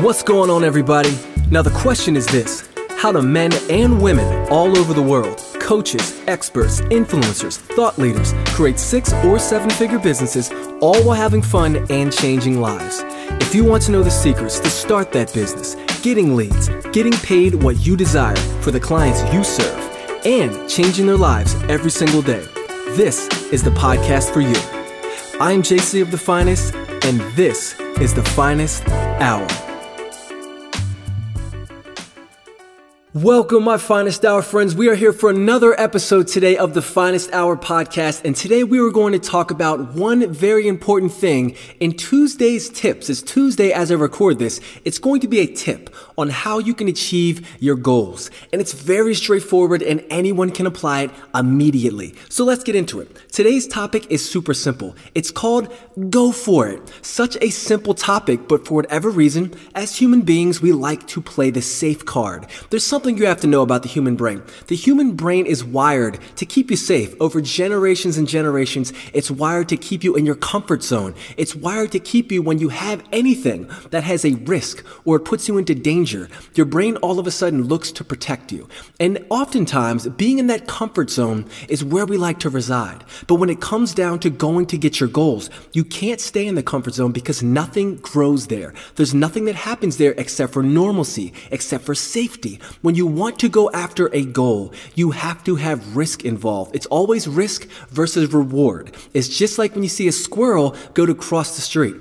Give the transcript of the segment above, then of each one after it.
What's going on, everybody? Now, the question is this How do men and women all over the world, coaches, experts, influencers, thought leaders, create six or seven figure businesses, all while having fun and changing lives? If you want to know the secrets to start that business, getting leads, getting paid what you desire for the clients you serve, and changing their lives every single day, this is the podcast for you. I'm JC of The Finest, and this is The Finest Hour. Welcome, my finest hour friends. We are here for another episode today of the Finest Hour podcast. And today we are going to talk about one very important thing in Tuesday's tips. It's Tuesday as I record this. It's going to be a tip on how you can achieve your goals. And it's very straightforward and anyone can apply it immediately. So let's get into it. Today's topic is super simple. It's called go for it. Such a simple topic, but for whatever reason, as human beings, we like to play the safe card. There's something something you have to know about the human brain. The human brain is wired to keep you safe over generations and generations. It's wired to keep you in your comfort zone. It's wired to keep you when you have anything that has a risk or it puts you into danger. Your brain all of a sudden looks to protect you. And oftentimes, being in that comfort zone is where we like to reside. But when it comes down to going to get your goals, you can't stay in the comfort zone because nothing grows there. There's nothing that happens there except for normalcy, except for safety. When you want to go after a goal, you have to have risk involved. It's always risk versus reward. It's just like when you see a squirrel go to cross the street.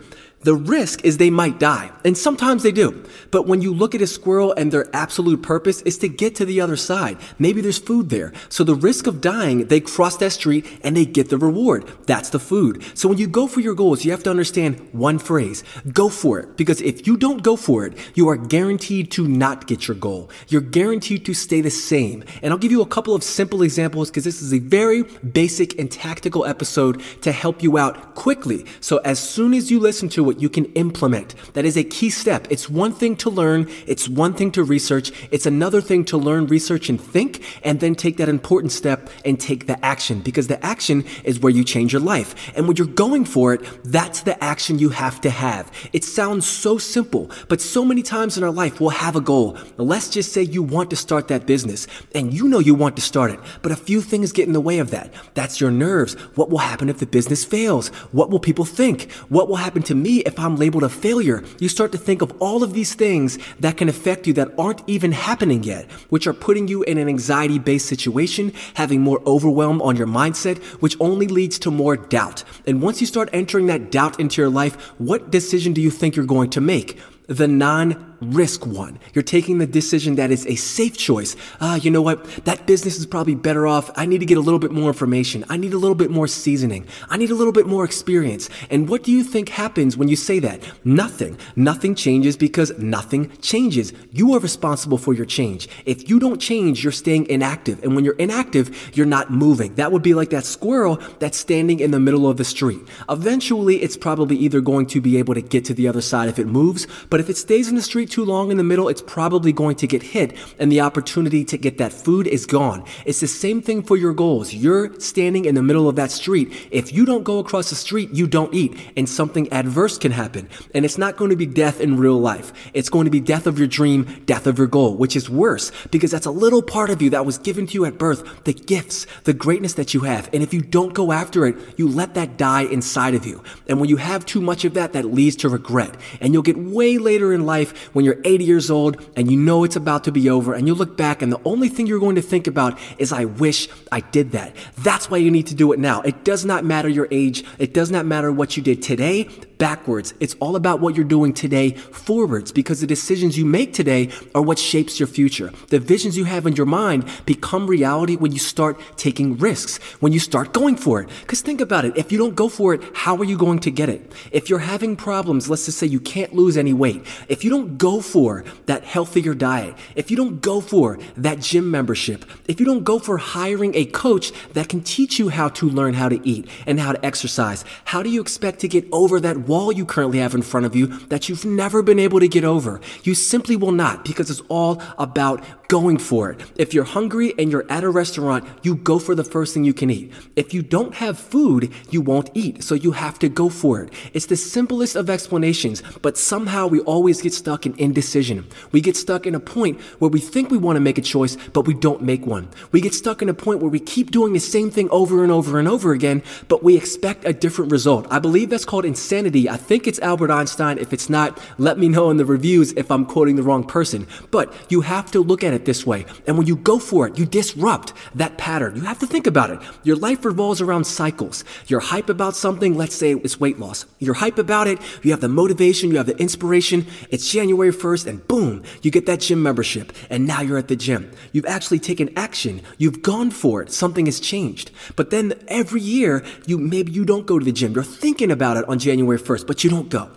The risk is they might die, and sometimes they do. But when you look at a squirrel and their absolute purpose is to get to the other side, maybe there's food there. So the risk of dying, they cross that street and they get the reward. That's the food. So when you go for your goals, you have to understand one phrase go for it. Because if you don't go for it, you are guaranteed to not get your goal. You're guaranteed to stay the same. And I'll give you a couple of simple examples because this is a very basic and tactical episode to help you out quickly. So as soon as you listen to it, you can implement. That is a key step. It's one thing to learn, it's one thing to research, it's another thing to learn, research, and think, and then take that important step and take the action because the action is where you change your life. And when you're going for it, that's the action you have to have. It sounds so simple, but so many times in our life we'll have a goal. Let's just say you want to start that business and you know you want to start it, but a few things get in the way of that. That's your nerves. What will happen if the business fails? What will people think? What will happen to me if I'm labeled a failure, you start to think of all of these things that can affect you that aren't even happening yet, which are putting you in an anxiety based situation, having more overwhelm on your mindset, which only leads to more doubt. And once you start entering that doubt into your life, what decision do you think you're going to make? The non risk one. You're taking the decision that is a safe choice. Ah, you know what? That business is probably better off. I need to get a little bit more information. I need a little bit more seasoning. I need a little bit more experience. And what do you think happens when you say that? Nothing. Nothing changes because nothing changes. You are responsible for your change. If you don't change, you're staying inactive. And when you're inactive, you're not moving. That would be like that squirrel that's standing in the middle of the street. Eventually, it's probably either going to be able to get to the other side if it moves, but if it stays in the street too long in the middle, it's probably going to get hit and the opportunity to get that food is gone. It's the same thing for your goals. You're standing in the middle of that street. If you don't go across the street, you don't eat and something adverse can happen. And it's not going to be death in real life. It's going to be death of your dream, death of your goal, which is worse because that's a little part of you that was given to you at birth, the gifts, the greatness that you have. And if you don't go after it, you let that die inside of you. And when you have too much of that, that leads to regret. And you'll get way later in life when you're 80 years old and you know it's about to be over and you look back and the only thing you're going to think about is, I wish I did that. That's why you need to do it now. It does not matter your age. It does not matter what you did today backwards. It's all about what you're doing today forwards because the decisions you make today are what shapes your future. The visions you have in your mind become reality when you start taking risks, when you start going for it. Because think about it. If you don't go for it, how are you going to get it? If you're having problems, let's just say you can't lose any weight. If you don't go for that healthier diet, if you don't go for that gym membership, if you don't go for hiring a coach that can teach you how to learn how to eat and how to exercise, how do you expect to get over that wall you currently have in front of you that you've never been able to get over. You simply will not because it's all about going for it. If you're hungry and you're at a restaurant, you go for the first thing you can eat. If you don't have food, you won't eat, so you have to go for it. It's the simplest of explanations, but somehow we always get stuck in indecision. We get stuck in a point where we think we want to make a choice, but we don't make one. We get stuck in a point where we keep doing the same thing over and over and over again, but we expect a different result. I believe that's called insanity. I think it's Albert Einstein. If it's not, let me know in the reviews if I'm quoting the wrong person. But you have to look at it this way. And when you go for it, you disrupt that pattern. You have to think about it. Your life revolves around cycles. You're hype about something, let's say it's weight loss. You're hype about it, you have the motivation, you have the inspiration. It's January 1st, and boom, you get that gym membership. And now you're at the gym. You've actually taken action. You've gone for it. Something has changed. But then every year, you maybe you don't go to the gym. You're thinking about it on January 1st, but you don't go.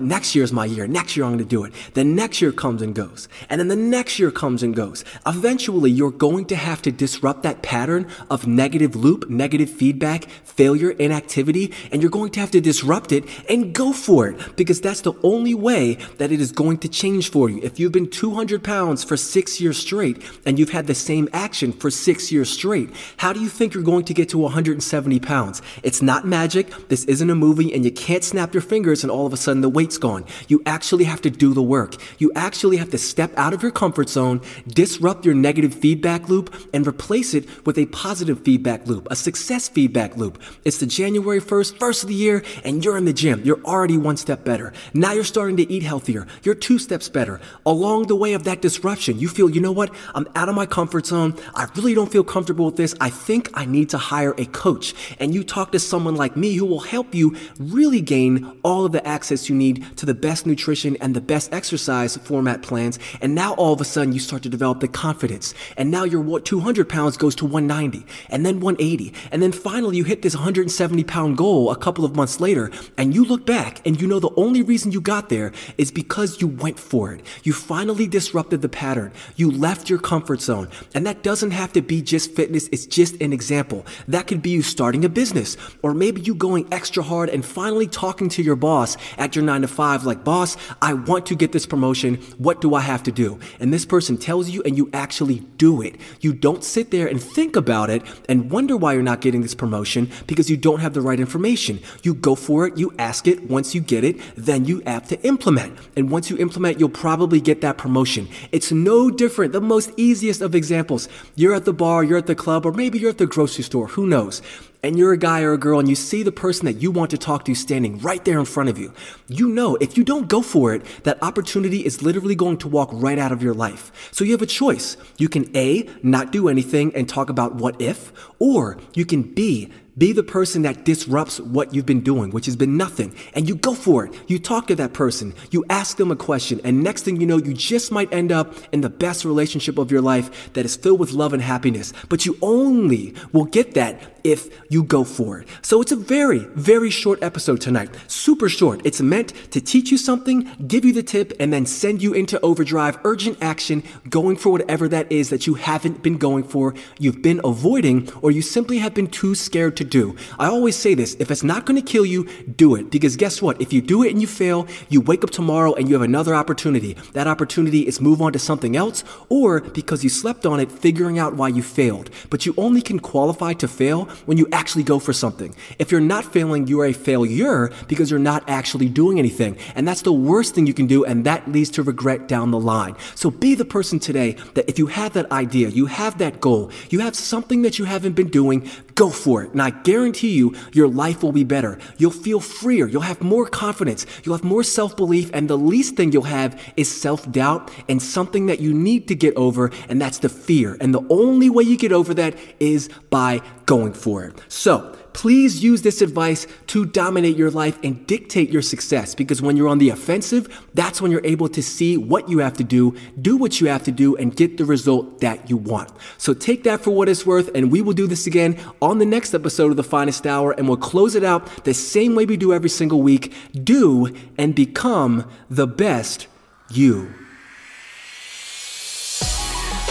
Next year is my year. Next year I'm going to do it. Then next year comes and goes. And then the next year comes and goes. Eventually, you're going to have to disrupt that pattern of negative loop, negative feedback, failure, inactivity, and you're going to have to disrupt it and go for it because that's the only way that it is going to change for you. If you've been 200 pounds for six years straight and you've had the same action for six years straight, how do you think you're going to get to 170 pounds? It's not magic. This isn't a movie and you can't snap your fingers and all of a sudden the weight's gone. You actually have to do the work. You actually have to step out of your comfort zone, disrupt your negative feedback loop, and replace it with a positive feedback loop, a success feedback loop. It's the January 1st, first of the year, and you're in the gym. You're already one step better. Now you're starting to eat healthier. You're two steps better. Along the way of that disruption, you feel, you know what? I'm out of my comfort zone. I really don't feel comfortable with this. I think I need to hire a coach. And you talk to someone like me who will help you really gain all of the access you need to the best nutrition and the best exercise format plans. And now all of a sudden you start to develop the confidence. And now your 200 pounds goes to 190 and then 180. And then finally you hit this 170 pound goal a couple of months later and you look back and you know the only reason you got there is because you went for it. You finally disrupted the pattern. You left your comfort zone. And that doesn't have to be just fitness. It's just an example. That could be you starting a business or maybe you going extra hard and finally talking to your boss at your nine to five, like, boss, I want to get this promotion. What do I have to do? And this person tells you, and you actually do it. You don't sit there and think about it and wonder why you're not getting this promotion because you don't have the right information. You go for it, you ask it. Once you get it, then you have to implement. And once you implement, you'll probably get that promotion. It's no different. The most easiest of examples. You're at the bar, you're at the club, or maybe you're at the grocery store. Who knows? And you're a guy or a girl and you see the person that you want to talk to standing right there in front of you, you know if you don't go for it, that opportunity is literally going to walk right out of your life. So you have a choice. You can A, not do anything and talk about what if, or you can B, be the person that disrupts what you've been doing, which has been nothing, and you go for it. You talk to that person, you ask them a question, and next thing you know, you just might end up in the best relationship of your life that is filled with love and happiness. But you only will get that if you go for it. So it's a very, very short episode tonight. Super short. It's meant to teach you something, give you the tip, and then send you into overdrive, urgent action, going for whatever that is that you haven't been going for, you've been avoiding, or you simply have been too scared to do. I always say this if it's not going to kill you, do it. Because guess what? If you do it and you fail, you wake up tomorrow and you have another opportunity. That opportunity is move on to something else, or because you slept on it, figuring out why you failed. But you only can qualify to fail when you actually go for something. If you're not failing, you are a failure because you're not actually doing anything. And that's the worst thing you can do, and that leads to regret down the line. So be the person today that if you have that idea, you have that goal, you have something that you haven't been doing, go for it. And I guarantee you, your life will be better. You'll feel freer. You'll have more confidence. You'll have more self belief. And the least thing you'll have is self doubt and something that you need to get over, and that's the fear. And the only way you get over that is by going for it. So, please use this advice to dominate your life and dictate your success because when you're on the offensive, that's when you're able to see what you have to do, do what you have to do, and get the result that you want. So take that for what it's worth, and we will do this again on the next episode of The Finest Hour, and we'll close it out the same way we do every single week. Do and become the best you.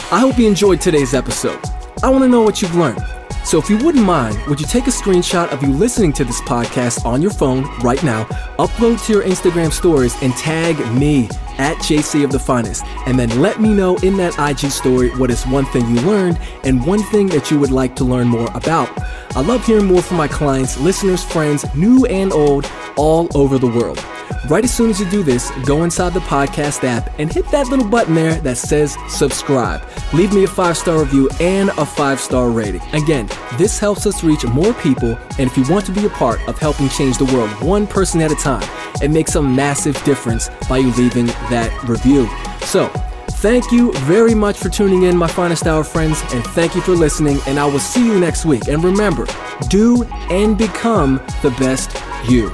I hope you enjoyed today's episode. I want to know what you've learned. So if you wouldn't mind, would you take a screenshot of you listening to this podcast on your phone right now, upload to your Instagram stories, and tag me at JC of the Finest, and then let me know in that IG story what is one thing you learned and one thing that you would like to learn more about. I love hearing more from my clients, listeners, friends, new and old, all over the world. Right as soon as you do this, go inside the podcast app and hit that little button there that says subscribe. Leave me a five star review and a five star rating. Again, this helps us reach more people, and if you want to be a part of helping change the world one person at a time, it makes a massive difference by you leaving that review. So, Thank you very much for tuning in, my finest hour friends, and thank you for listening. And I will see you next week. And remember, do and become the best you.